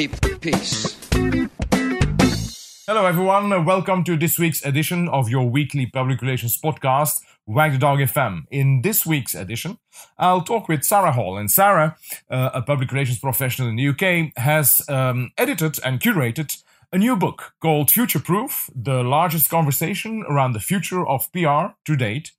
keep the peace. Hello, everyone. Welcome to this week's edition of your weekly public relations podcast, Wag the Dog FM. In this week's edition, I'll talk with Sarah Hall. And Sarah, uh, a public relations professional in the UK, has um, edited and curated a new book called Future Proof, the largest conversation around the future of PR to date.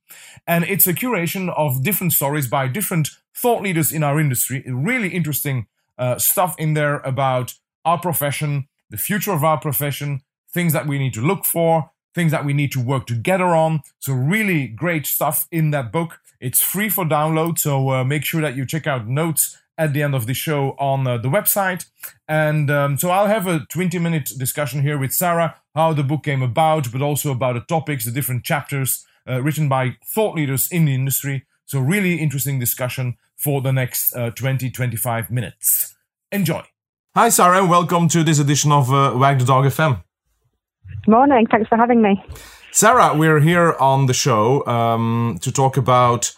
And it's a curation of different stories by different thought leaders in our industry. Really interesting uh, stuff in there about our profession, the future of our profession, things that we need to look for, things that we need to work together on. So, really great stuff in that book. It's free for download, so uh, make sure that you check out notes at the end of the show on uh, the website. And um, so, I'll have a 20 minute discussion here with Sarah, how the book came about, but also about the topics, the different chapters uh, written by thought leaders in the industry. So, really interesting discussion for the next uh, 20 25 minutes. Enjoy. Hi, Sarah, and welcome to this edition of uh, Wag the Dog FM. Morning. Thanks for having me. Sarah, we're here on the show um, to talk about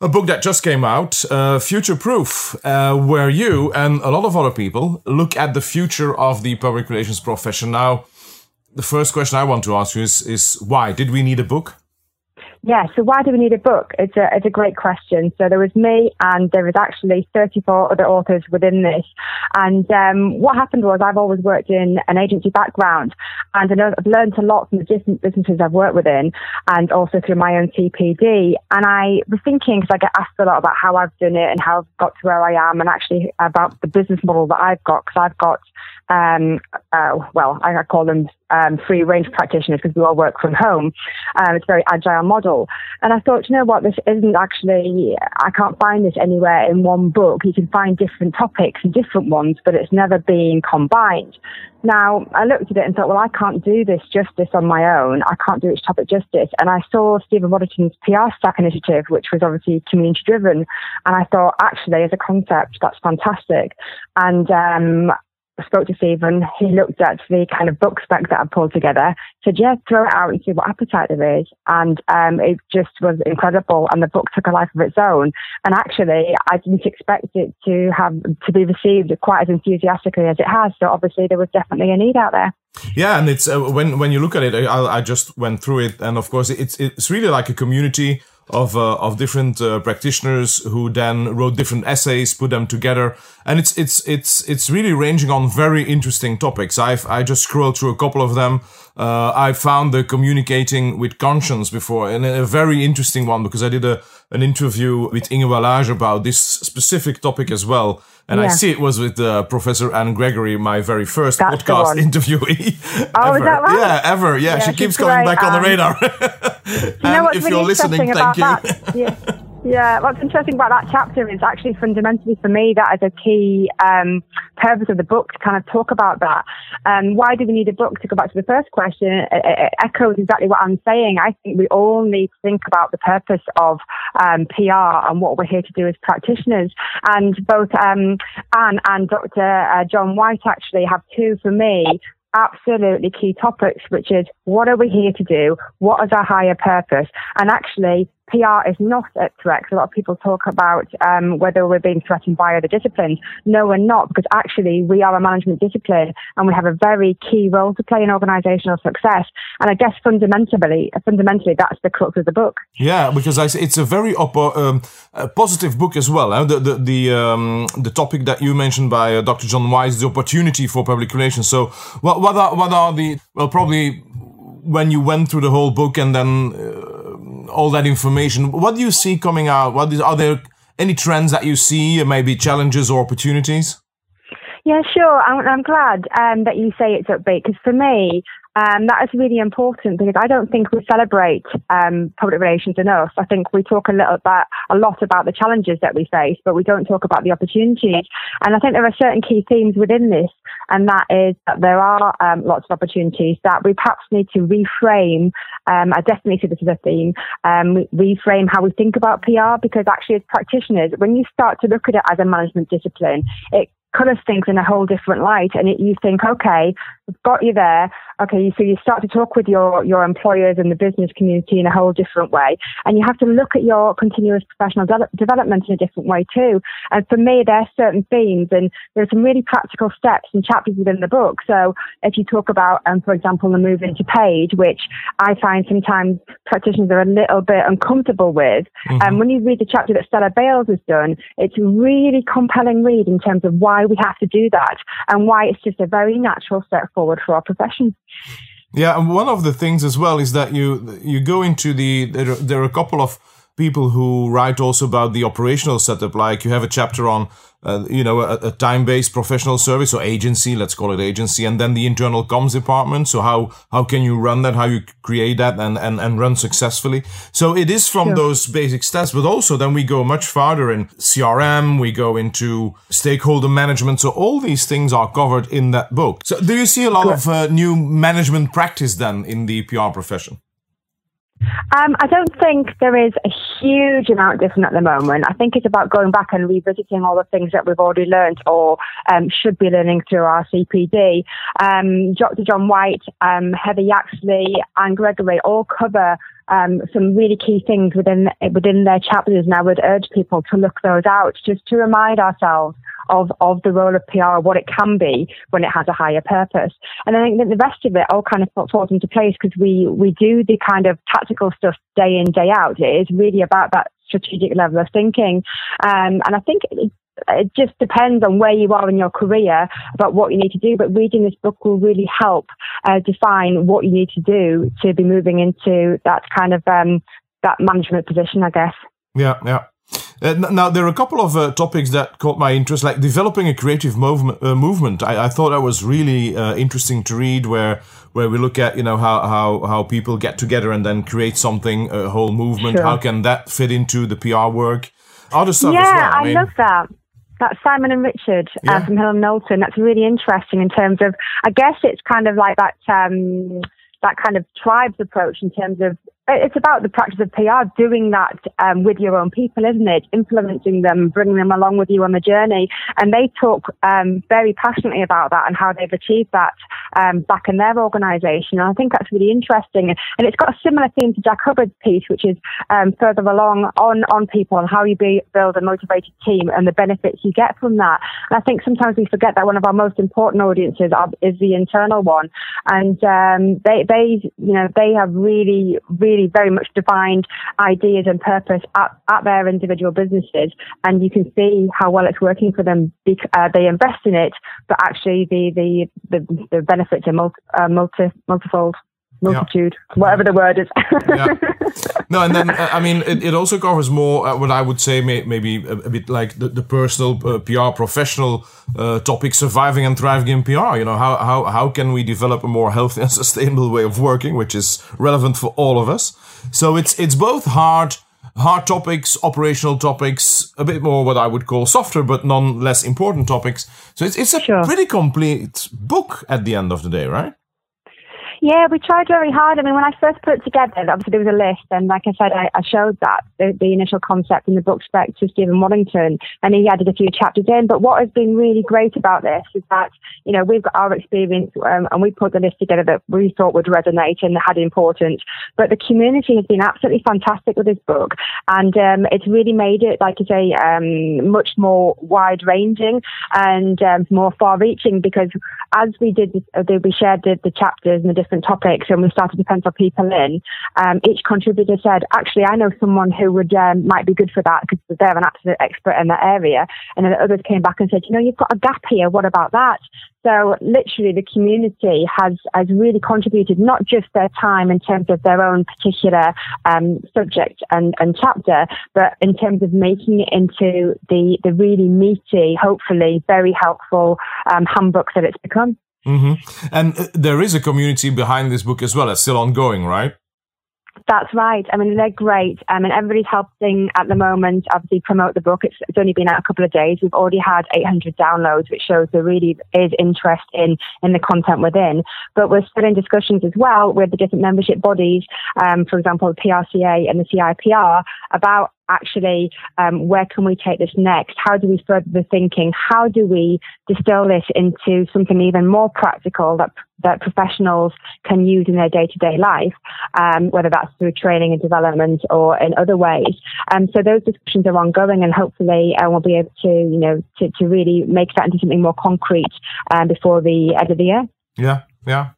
a book that just came out, uh, Future Proof, uh, where you and a lot of other people look at the future of the public relations profession. Now, the first question I want to ask you is, is why? Did we need a book? Yeah, so why do we need a book? It's a, it's a great question. So there was me and there was actually 34 other authors within this. And um, what happened was I've always worked in an agency background and I know I've learned a lot from the different businesses I've worked within and also through my own CPD. And I was thinking, because I get asked a lot about how I've done it and how I've got to where I am and actually about the business model that I've got, because I've got um, uh, well, I call them um, free range practitioners because we all work from home. Um, it's a very agile model. And I thought, you know what, this isn't actually, I can't find this anywhere in one book. You can find different topics and different ones, but it's never been combined. Now, I looked at it and thought, well, I can't do this justice on my own. I can't do each topic justice. And I saw Stephen Waddington's PR Stack initiative, which was obviously community driven. And I thought, actually, as a concept, that's fantastic. And um, spoke to Stephen. He looked at the kind of book spec that I pulled together, said, yeah, throw it out and see what appetite there is. And um, it just was incredible. And the book took a life of its own. And actually, I didn't expect it to have to be received quite as enthusiastically as it has. So obviously, there was definitely a need out there. Yeah, and it's uh, when when you look at it, I, I just went through it, and of course, it's it's really like a community of uh, of different uh, practitioners who then wrote different essays, put them together, and it's it's it's it's really ranging on very interesting topics. I've I just scrolled through a couple of them. Uh, I found the communicating with conscience before, and a very interesting one because I did a an interview with Inge Wallage about this specific topic as well. And yeah. I see it was with uh, Professor Anne Gregory, my very first That's podcast interviewee. Oh, ever. is that right? Yeah, ever. Yeah, Yeah, she keeps coming great, back on the um, radar. You know what's if really you're listening, about you. that? Yeah. Yeah, what's interesting about that chapter is actually fundamentally for me that is a key um, purpose of the book to kind of talk about that. Um, why do we need a book? To go back to the first question, it, it echoes exactly what I'm saying. I think we all need to think about the purpose of um, PR and what we're here to do as practitioners. And both um, Anne and Dr. Uh, John White actually have two for me absolutely key topics, which is what are we here to do? What is our higher purpose? And actually, PR is not at threat. A lot of people talk about um, whether we're being threatened by other disciplines. No, we're not, because actually we are a management discipline and we have a very key role to play in organisational success. And I guess fundamentally, fundamentally, that's the crux of the book. Yeah, because I, it's a very oppo- um, a positive book as well. Eh? The the the, um, the topic that you mentioned by uh, Dr. John White, the opportunity for public relations. So, what what are what are the well probably when you went through the whole book and then uh, all that information, what do you see coming out? What is, are there any trends that you see, maybe challenges or opportunities? Yeah, sure. I'm, I'm glad um, that you say it's upbeat because for me, um, that is really important because I don't think we celebrate um, public relations enough. I think we talk a little about a lot about the challenges that we face, but we don't talk about the opportunities. And I think there are certain key themes within this, and that is that there are um, lots of opportunities that we perhaps need to reframe. Um, I definitely see this as a theme. Um, reframe how we think about PR because actually, as practitioners, when you start to look at it as a management discipline, it colors things in a whole different light. And it, you think, okay, we've got you there. Okay, so you start to talk with your, your employers and the business community in a whole different way. And you have to look at your continuous professional de- development in a different way too. And for me, there are certain themes and there are some really practical steps and chapters within the book. So if you talk about, um, for example, the move into paid, which I find sometimes practitioners are a little bit uncomfortable with, and mm-hmm. um, when you read the chapter that Stella Bales has done, it's a really compelling read in terms of why we have to do that and why it's just a very natural step forward for our profession. Yeah, and one of the things as well is that you you go into the there, there are a couple of people who write also about the operational setup. Like you have a chapter on, uh, you know, a, a time-based professional service or agency, let's call it agency, and then the internal comms department. So how how can you run that? How you create that and and, and run successfully? So it is from those basic steps, but also then we go much farther in CRM. We go into stakeholder management. So all these things are covered in that book. So do you see a lot of uh, new management practice then in the PR profession? Um, I don't think there is a huge amount different at the moment. I think it's about going back and revisiting all the things that we've already learned or um, should be learning through our CPD. Um, Dr. John White, um, Heather Yaxley, Anne Gregory all cover um, some really key things within within their chapters, and I would urge people to look those out just to remind ourselves of, of the role of PR, what it can be when it has a higher purpose. And I think that the rest of it all kind of falls into place because we, we do the kind of tactical stuff day in, day out. It is really about that strategic level of thinking. Um, and I think it, it just depends on where you are in your career about what you need to do. But reading this book will really help uh, define what you need to do to be moving into that kind of um, that management position, I guess. Yeah, yeah. Uh, now, there are a couple of uh, topics that caught my interest, like developing a creative movement. Uh, movement. I, I, thought that was really uh, interesting to read, where where we look at you know how how how people get together and then create something, a whole movement. Sure. How can that fit into the PR work? Other stuff yeah, well. I, I mean, love that. That's Simon and Richard uh, yeah. from Hill and Knowlton. That's really interesting in terms of. I guess it's kind of like that. Um, that kind of tribes approach in terms of it's about the practice of PR, doing that um, with your own people, isn't it? Influencing them, bringing them along with you on the journey. And they talk um, very passionately about that and how they've achieved that um, back in their organisation. And I think that's really interesting. And it's got a similar theme to Jack Hubbard's piece, which is um, further along on, on people and how you be, build a motivated team and the benefits you get from that. And I think sometimes we forget that one of our most important audiences are, is the internal one. And um, they, they, you know, they have really, really really very much defined ideas and purpose at, at their individual businesses. And you can see how well it's working for them. Uh, they invest in it, but actually the, the, the, the benefits are multi, uh, multi, multifold multitude, yeah. whatever the word is. yeah. No, and then uh, I mean, it, it also covers more uh, what I would say may, maybe a, a, bit like the, the personal uh, PR, professional uh, topic, surviving and thriving in PR. You know, how how how can we develop a more healthy and sustainable way of working, which is relevant for all of us. So it's it's both hard. Hard topics, operational topics, a bit more what I would call softer but none less important topics. So it's, it's a sure. pretty complete book at the end of the day, right? Yeah, we tried very hard. I mean, when I first put it together, obviously there was a list, and like I said, I, I showed that the, the, initial concept in the book spec to Stephen Waddington, and he added a few chapters in. But what has been really great about this is that you know we've got our experience, um, and we put the list together that we thought would resonate and had importance. But the community has been absolutely fantastic with this book, and um, it's really made it, like I say, um, much more wide ranging and um, more far reaching because as we did, uh, we shared the, the chapters and the different different topics and we started to pencil people in, um, each contributor said, actually, I know someone who would um, might be good for that because they're an absolute expert in that area. And then others came back and said, you know, you've got a gap here. What about that? So literally the community has, has really contributed not just their time in terms of their own particular um, subject and, and chapter, but in terms of making it into the, the really meaty, hopefully very helpful um, handbook that it's become. Mm-hmm. And uh, there is a community behind this book as well. It's still ongoing, right? That's right. I mean, they're great. Um, and everybody's helping at the moment, obviously, promote the book. It's, it's only been out a couple of days. We've already had 800 downloads, which shows there really is interest in, in the content within. But we're still in discussions as well with the different membership bodies, um, for example, the PRCA and the CIPR, about actually um, where can we take this next? How do we further the thinking? How do we distill this into something even more practical that that professionals can use in their day to day life, um, whether that's through training and development or in other ways. Um, so those discussions are ongoing, and hopefully uh, we'll be able to you know to, to really make that into something more concrete um, before the end of the year. Yeah, yeah.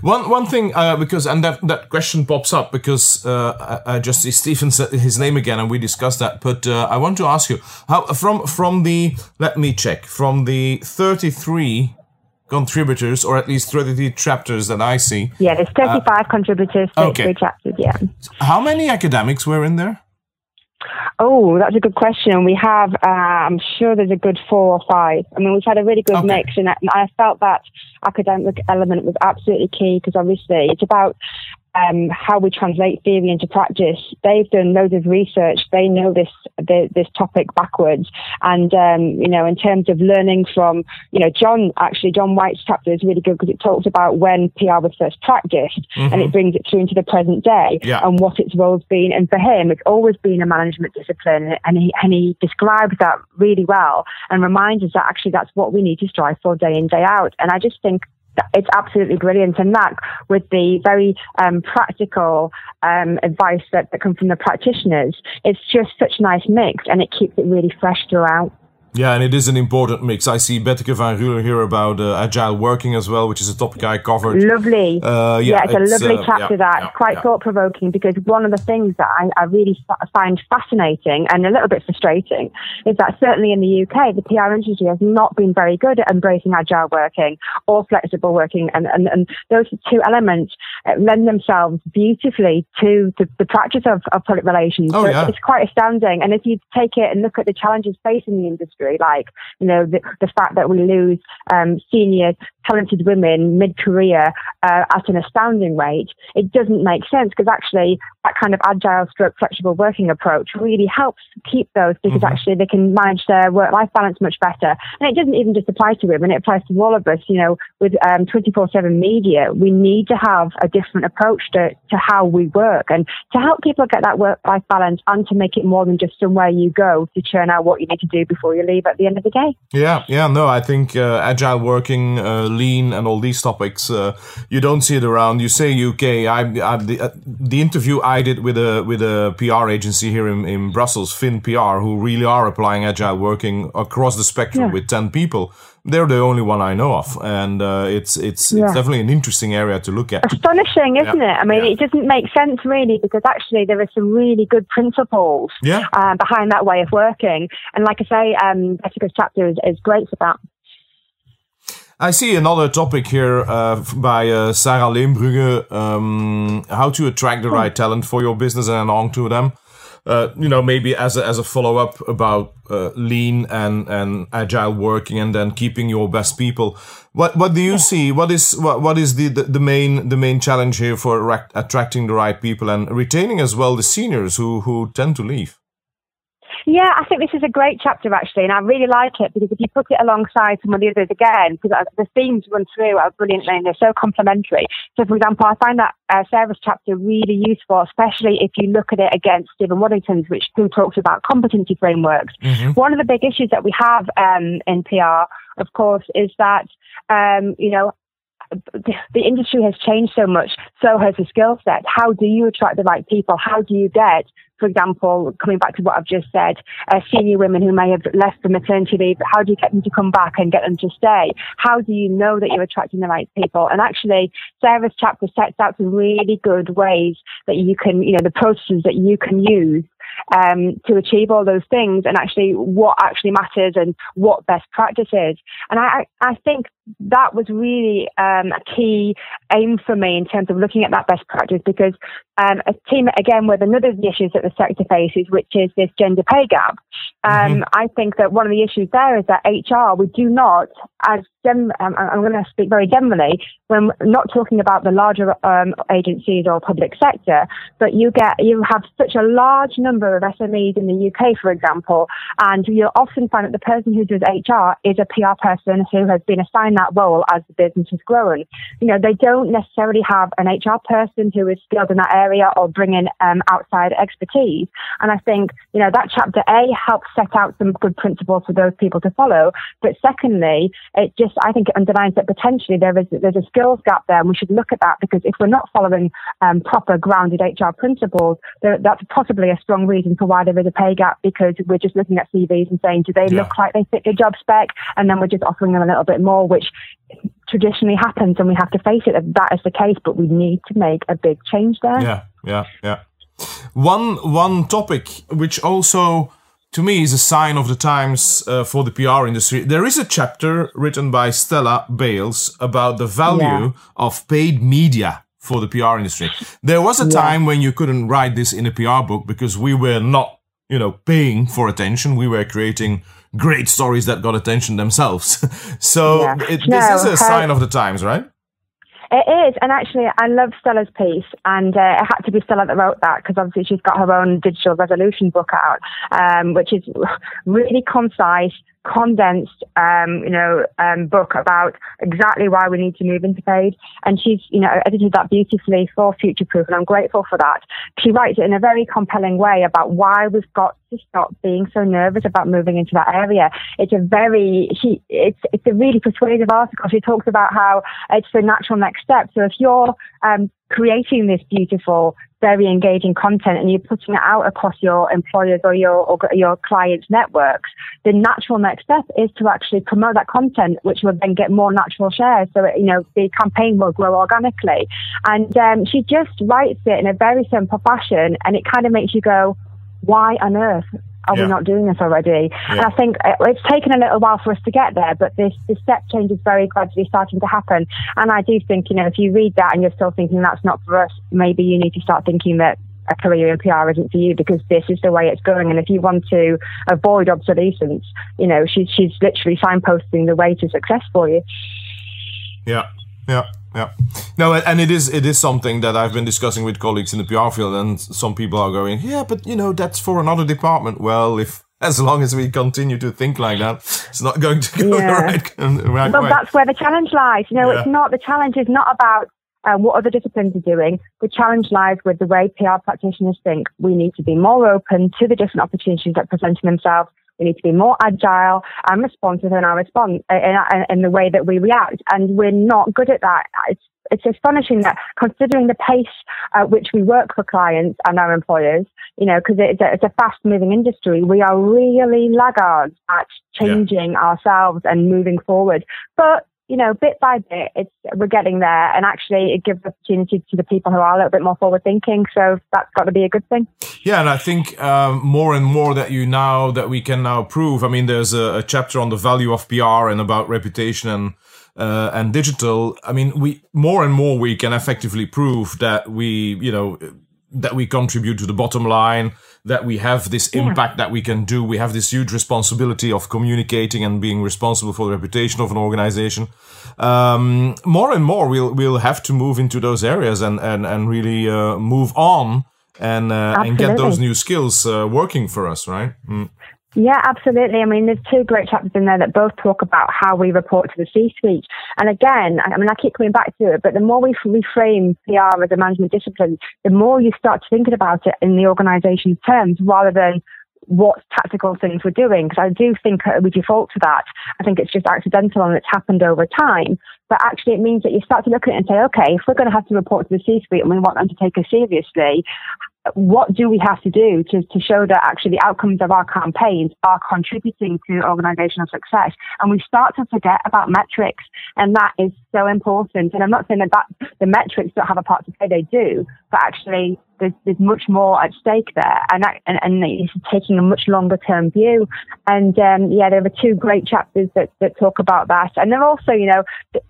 One one thing uh, because and that that question pops up because uh, I, I, just see Stephen said his name again and we discussed that. But uh, I want to ask you how from from the let me check from the thirty three contributors or at least 33 chapters that I see. Yeah, there's 35 uh, contributors, 33 okay. chapters, yeah. How many academics were in there? Oh, that's a good question. We have, uh, I'm sure there's a good four or five. I mean, we've had a really good okay. mix, and I felt that academic element was absolutely key because obviously it's about um, how we translate theory into practice. They've done loads of research. They know this the, this topic backwards. And um, you know, in terms of learning from, you know, John actually John White's chapter is really good because it talks about when PR was first practiced, mm-hmm. and it brings it through into the present day yeah. and what its role's been. And for him, it's always been a management discipline, and he and he describes that really well and reminds us that actually that's what we need to strive for day in day out. And I just think it's absolutely brilliant. And that, with the very um, practical um, advice that, that comes from the practitioners, it's just such a nice mix and it keeps it really fresh throughout. Yeah, and it is an important mix. I see Betteke van Ruler here about uh, agile working as well, which is a topic I covered. Lovely. Uh, yeah, yeah, it's, it's, a lovely uh, chapter. Yeah, that yeah, quite thought provoking because one of the things that I, I really find fascinating and a little bit frustrating is that certainly in the UK, the PR industry has not been very good at embracing agile working or flexible working, and and, and those two elements uh, lend themselves beautifully to the, the practice of, of public relations. Oh, so yeah. It's quite astounding. And if you take it and look at the challenges facing the industry industry, like, you know, the, the fact that we lose um, senior talented women mid-career uh, at an astounding rate, it doesn't make sense because actually that kind of agile stroke flexible working approach really helps keep those because mm-hmm. actually they can manage their work-life balance much better. And it doesn't even just apply to women, it applies to all of us. You know, with um, 24-7 media, we need to have a different approach to, to how we work and to help people get that work-life balance and to make it more than just somewhere you go to churn out what you need to do before you leave at the end of the day. Yeah, yeah, no, I think uh, agile working, uh, lean, and all these topics, uh, you don't see it around. You say UK. I, I the, uh, the interview I did with a with a PR agency here in, in Brussels, Fin PR, who really are applying agile working across the spectrum yeah. with ten people they're the only one I know of, and uh, it's it's yeah. it's definitely an interesting area to look at. Astonishing, isn't yeah. it? I mean, yeah. it doesn't make sense really because actually there are some really good principles um, behind that way of working, and like I say, um, Betteke's chapter is, is great for that. I see another topic here uh, by uh, Sarah Leenbrugge, um, how to attract the hmm. right talent for your business and on to them uh, you know, maybe as a, as a follow up about uh, lean and, and agile working, and then keeping your best people. What what do you see? What is what what is the, the, the main the main challenge here for attracting the right people and retaining as well the seniors who who tend to leave? Yeah, I think this is a great chapter actually, and I really like it because if you put it alongside some of the others again, because the themes run through are brilliantly and they're so complementary. So, for example, I find that uh, Sarah's chapter really useful, especially if you look at it against Stephen Waddington's, which who talks about competency frameworks. Mm-hmm. One of the big issues that we have um, in PR, of course, is that um, you know the industry has changed so much, so has the skill set. How do you attract the right people? How do you get for example, coming back to what I've just said, uh, senior women who may have left for maternity leave, how do you get them to come back and get them to stay? How do you know that you're attracting the right people? And actually, Sarah's chapter sets out some really good ways that you can, you know, the processes that you can use um, to achieve all those things and actually what actually matters and what best practice is. And I, I think that was really um, a key aim for me in terms of looking at that best practice because um, a team again with another of the issues that the sector faces, which is this gender pay gap. Um, mm-hmm. I think that one of the issues there is that HR we do not, as um, I'm going to speak very generally, when not talking about the larger um, agencies or public sector, but you get you have such a large number of SMEs in the UK, for example, and you'll often find that the person who does HR is a PR person who has been assigned that role as the business has grown. You know, they don't necessarily have an HR person who is skilled in that area or bring in um, outside expertise. And I think, you know, that chapter A helps set out some good principles for those people to follow. But secondly, it just, I think it underlines that potentially there is, there's a skills gap there and we should look at that because if we're not following um, proper grounded HR principles, there, that's possibly a strong reason for why there is a pay gap because we're just looking at CVs and saying, do they yeah. look like they fit the job spec? And then we're just offering them a little bit more, which traditionally happens and we have to face it that that is the case, but we need to make a big change there. Yeah, yeah, yeah. One one topic which also to me is a sign of the times uh, for the PR industry. There is a chapter written by Stella Bales about the value yeah. of paid media for the PR industry. There was a yeah. time when you couldn't write this in a PR book because we were not, you know, paying for attention. We were creating great stories that got attention themselves. so yeah. it, no, this is a her, sign of the times, right? It is, and actually, I love Stella's piece, and uh, it had to be Stella that wrote that because obviously she's got her own digital resolution book out, um, which is really concise, condensed, um, you know, um, book about exactly why we need to move into paid. And she's, you know, edited that beautifully for Future Proof, and I'm grateful for that. She writes it in a very compelling way about why we've got to stop being so nervous about moving into that area. It's a very, she, it's, it's a really persuasive article. She talks about how it's the natural next step. So if you're um, creating this beautiful very engaging content and you're putting it out across your employers or your or your clients' networks, the natural next step is to actually promote that content, which will then get more natural shares. So it, you know the campaign will grow organically. And um, she just writes it in a very simple fashion, and it kind of makes you go, "Why on earth are yeah. we not doing this already? Yeah. And I think uh, it's taken a little while for us to get there, but this, this step change is very gradually starting to happen. And I do think, you know, if you read that and you're still thinking that's not for us, maybe you need to start thinking that a career in PR isn't for you because this is the way it's going. And if you want to avoid obsolescence, you know, she's she's literally signposting the way to success for you. Yeah, yeah. Yeah, no, and it is it is something that I've been discussing with colleagues in the PR field, and some people are going, yeah, but you know that's for another department. Well, if as long as we continue to think like that, it's not going to go yeah. the right, right but way. that's where the challenge lies. You know, yeah. it's not the challenge is not about uh, what other disciplines are doing. The challenge lies with the way PR practitioners think. We need to be more open to the different opportunities that present themselves we need to be more agile and responsive in our response in, in, in the way that we react. And we're not good at that. It's it's astonishing that considering the pace at which we work for clients and our employers, you know, because it's a, it's a fast moving industry, we are really laggards at changing yeah. ourselves and moving forward. But you know, bit by bit, it's we're getting there, and actually, it gives opportunity to the people who are a little bit more forward thinking. So that's got to be a good thing. Yeah, and I think um, more and more that you now that we can now prove. I mean, there's a, a chapter on the value of PR and about reputation and uh, and digital. I mean, we more and more we can effectively prove that we, you know, that we contribute to the bottom line that we have this yeah. impact that we can do. We have this huge responsibility of communicating and being responsible for the reputation of an organization. Um, more and more, we'll we'll have to move into those areas and and and really uh, move on and uh, and get those new skills uh, working for us, right? Mm. Yeah, absolutely. I mean, there's two great chapters in there that both talk about how we report to the C-suite. And again, I mean, I keep coming back to it, but the more we reframe PR as a management discipline, the more you start thinking about it in the organization's terms rather than what tactical things we're doing. Because I do think uh, we default to that. I think it's just accidental and it's happened over time. But actually, it means that you start to look at it and say, okay, if we're going to have to report to the C-suite and we want them to take us seriously, what do we have to do to, to show that actually the outcomes of our campaigns are contributing to organizational success? And we start to forget about metrics, and that is so important. And I'm not saying that, that the metrics don't have a part to play, they do, but actually there's, there's much more at stake there, and that, and, and it's taking a much longer term view. And um, yeah, there are two great chapters that, that talk about that, and they're also, you know,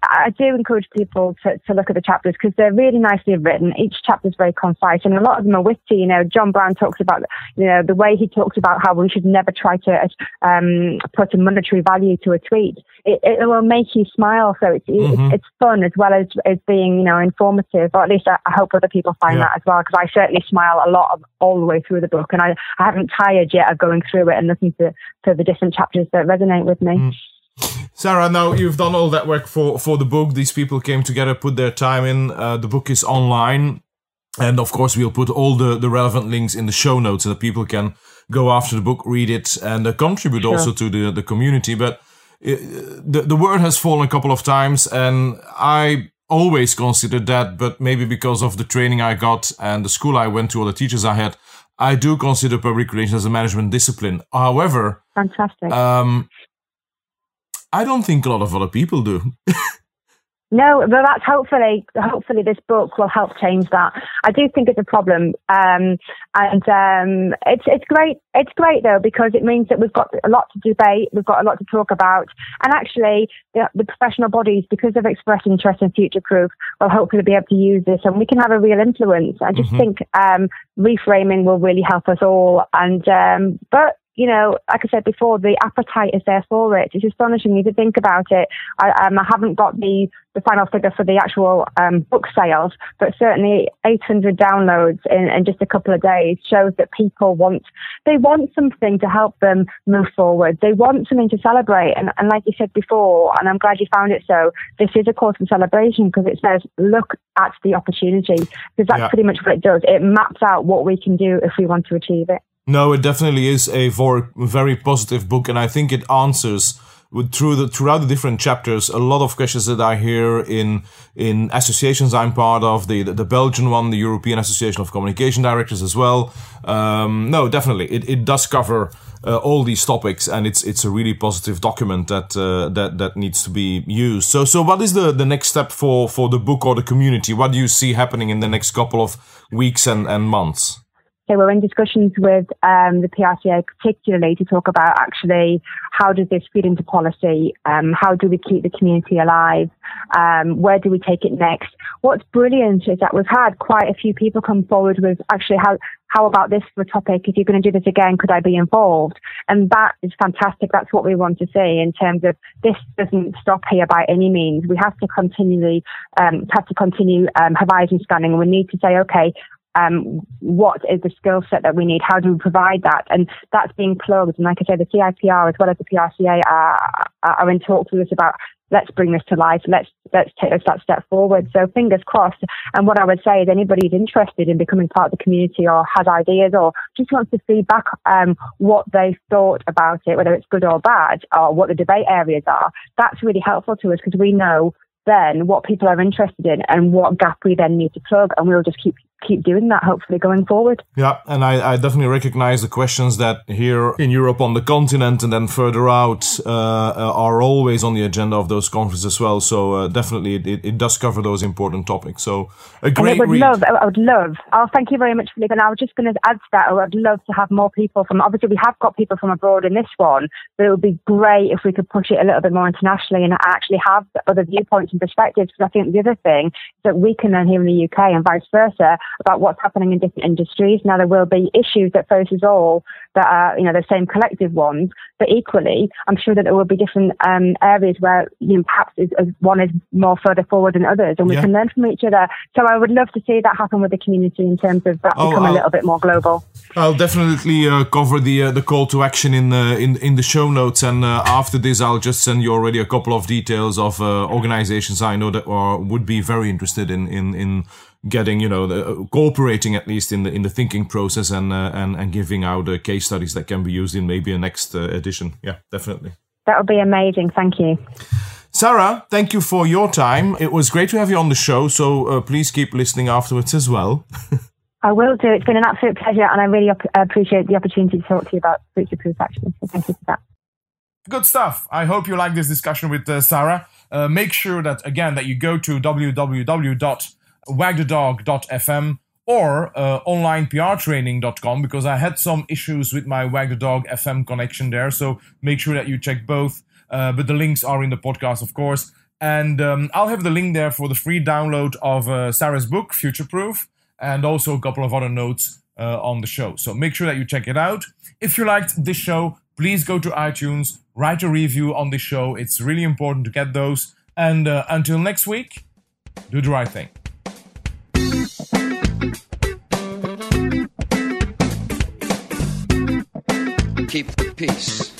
I do encourage people to, to look at the chapters because they're really nicely written. Each chapter is very concise, and a lot of them are witty. You know, John Brown talks about, you know, the way he talks about how we should never try to um, put a monetary value to a tweet. It, it will make you smile, so it's mm-hmm. it's fun as well as as being, you know, informative. Or at least I, I hope other people find yeah. that as well because I certainly smile a lot of, all the way through the book, and I, I haven't tired yet of going through it and listening to, to the different chapters that resonate with me. Mm. Sarah, now you've done all that work for, for the book. These people came together, put their time in. Uh, the book is online. And of course, we'll put all the, the relevant links in the show notes so that people can go after the book, read it, and uh, contribute sure. also to the, the community. But it, uh, the, the word has fallen a couple of times, and I always considered that, but maybe because of the training I got and the school I went to, or the teachers I had, I do consider public relations as a management discipline. However, fantastic. Um, I don't think a lot of other people do. No, but that's hopefully hopefully this book will help change that. I do think it's a problem, um, and um, it's it's great. It's great though because it means that we've got a lot to debate, we've got a lot to talk about, and actually the, the professional bodies, because they've expressed interest in future proof, will hopefully be able to use this, and we can have a real influence. I just mm-hmm. think um, reframing will really help us all, and um, but you know, like I said before, the appetite is there for it. It's astonishing if you think about it. I, um, I haven't got the, the final figure for the actual um, book sales, but certainly 800 downloads in, in just a couple of days shows that people want, they want something to help them move forward. They want something to celebrate. And, and like you said before, and I'm glad you found it so, this is a cause for celebration because it says, look at the opportunity, because that's yeah. pretty much what it does. It maps out what we can do if we want to achieve it. No, it definitely is a very positive book, and I think it answers with, through the throughout the different chapters a lot of questions that I hear in in associations I'm part of the the, the Belgian one, the European Association of Communication Directors as well. Um, no, definitely, it, it does cover uh, all these topics, and it's it's a really positive document that uh, that that needs to be used. So so what is the the next step for for the book or the community? What do you see happening in the next couple of weeks and and months? So we're in discussions with um, the PRCA particularly to talk about actually how does this feed into policy? Um, how do we keep the community alive? Um, where do we take it next? What's brilliant is that we've had quite a few people come forward with actually how how about this for a topic? If you're going to do this again, could I be involved? And that is fantastic. That's what we want to see in terms of this doesn't stop here by any means. We have to continually um, have to continue um, horizon scanning, we need to say, okay, um, what is the skill set that we need? How do we provide that? And that's being plugged. And like I said, the CIPR as well as the PRCA are, are in talks with us about let's bring this to life. Let's let's take that step forward. So fingers crossed. And what I would say is anybody who's interested in becoming part of the community or has ideas or just wants to feedback um, what they thought about it, whether it's good or bad, or what the debate areas are, that's really helpful to us because we know then what people are interested in and what gap we then need to plug and we'll just keep keep doing that hopefully going forward. Yeah, and I, I, definitely recognize the questions that here in Europe on the continent and then further out uh, are always on the agenda of those conferences as well. So uh, definitely it, it, does cover those important topics. So a great and I would read. love, I would love. Oh, thank you very much, Philippe. And I was just going to add to that. I would love to have more people from. Obviously, we have got people from abroad in this one, but it would be great if we could push it a little bit more internationally and actually have other viewpoints and perspectives. Because I think the other thing is that we can learn here in the UK and vice versa about what's happening in different industries. Now there will be issues that face us all that are, you know, the same collective ones, but equally, I'm sure that there will be different um, areas where you know, perhaps is, is one is more further forward than others, and we yeah. can learn from each other. So I would love to see that happen with the community in terms of that oh, become I'll, a little bit more global. I'll definitely uh, cover the uh, the call to action in the in in the show notes, and uh, after this, I'll just send you already a couple of details of uh, organizations I know that are would be very interested in in in getting you know the, uh, cooperating at least in the in the thinking process and uh, and and giving out uh, case studies that can be used in maybe a next uh, edition yeah definitely that would be amazing thank you sarah thank you for your time it was great to have you on the show so uh, please keep listening afterwards as well I will do. It's been an absolute pleasure, and I really op- appreciate the opportunity to talk to you about future proof action. So thank you for that. Good stuff. I hope you like this discussion with uh, Sarah. make sure that again that you go to www wagthedog.fm or uh, onlineprtraining.com because I had some issues with my Wag the Dog FM connection there. So make sure that you check both. Uh, but the links are in the podcast, of course. And um, I'll have the link there for the free download of uh, Sarah's book, Future Proof, and also a couple of other notes uh, on the show. So make sure that you check it out. If you liked this show, please go to iTunes, write a review on this show. It's really important to get those. And uh, until next week, do the right thing. Keep the peace.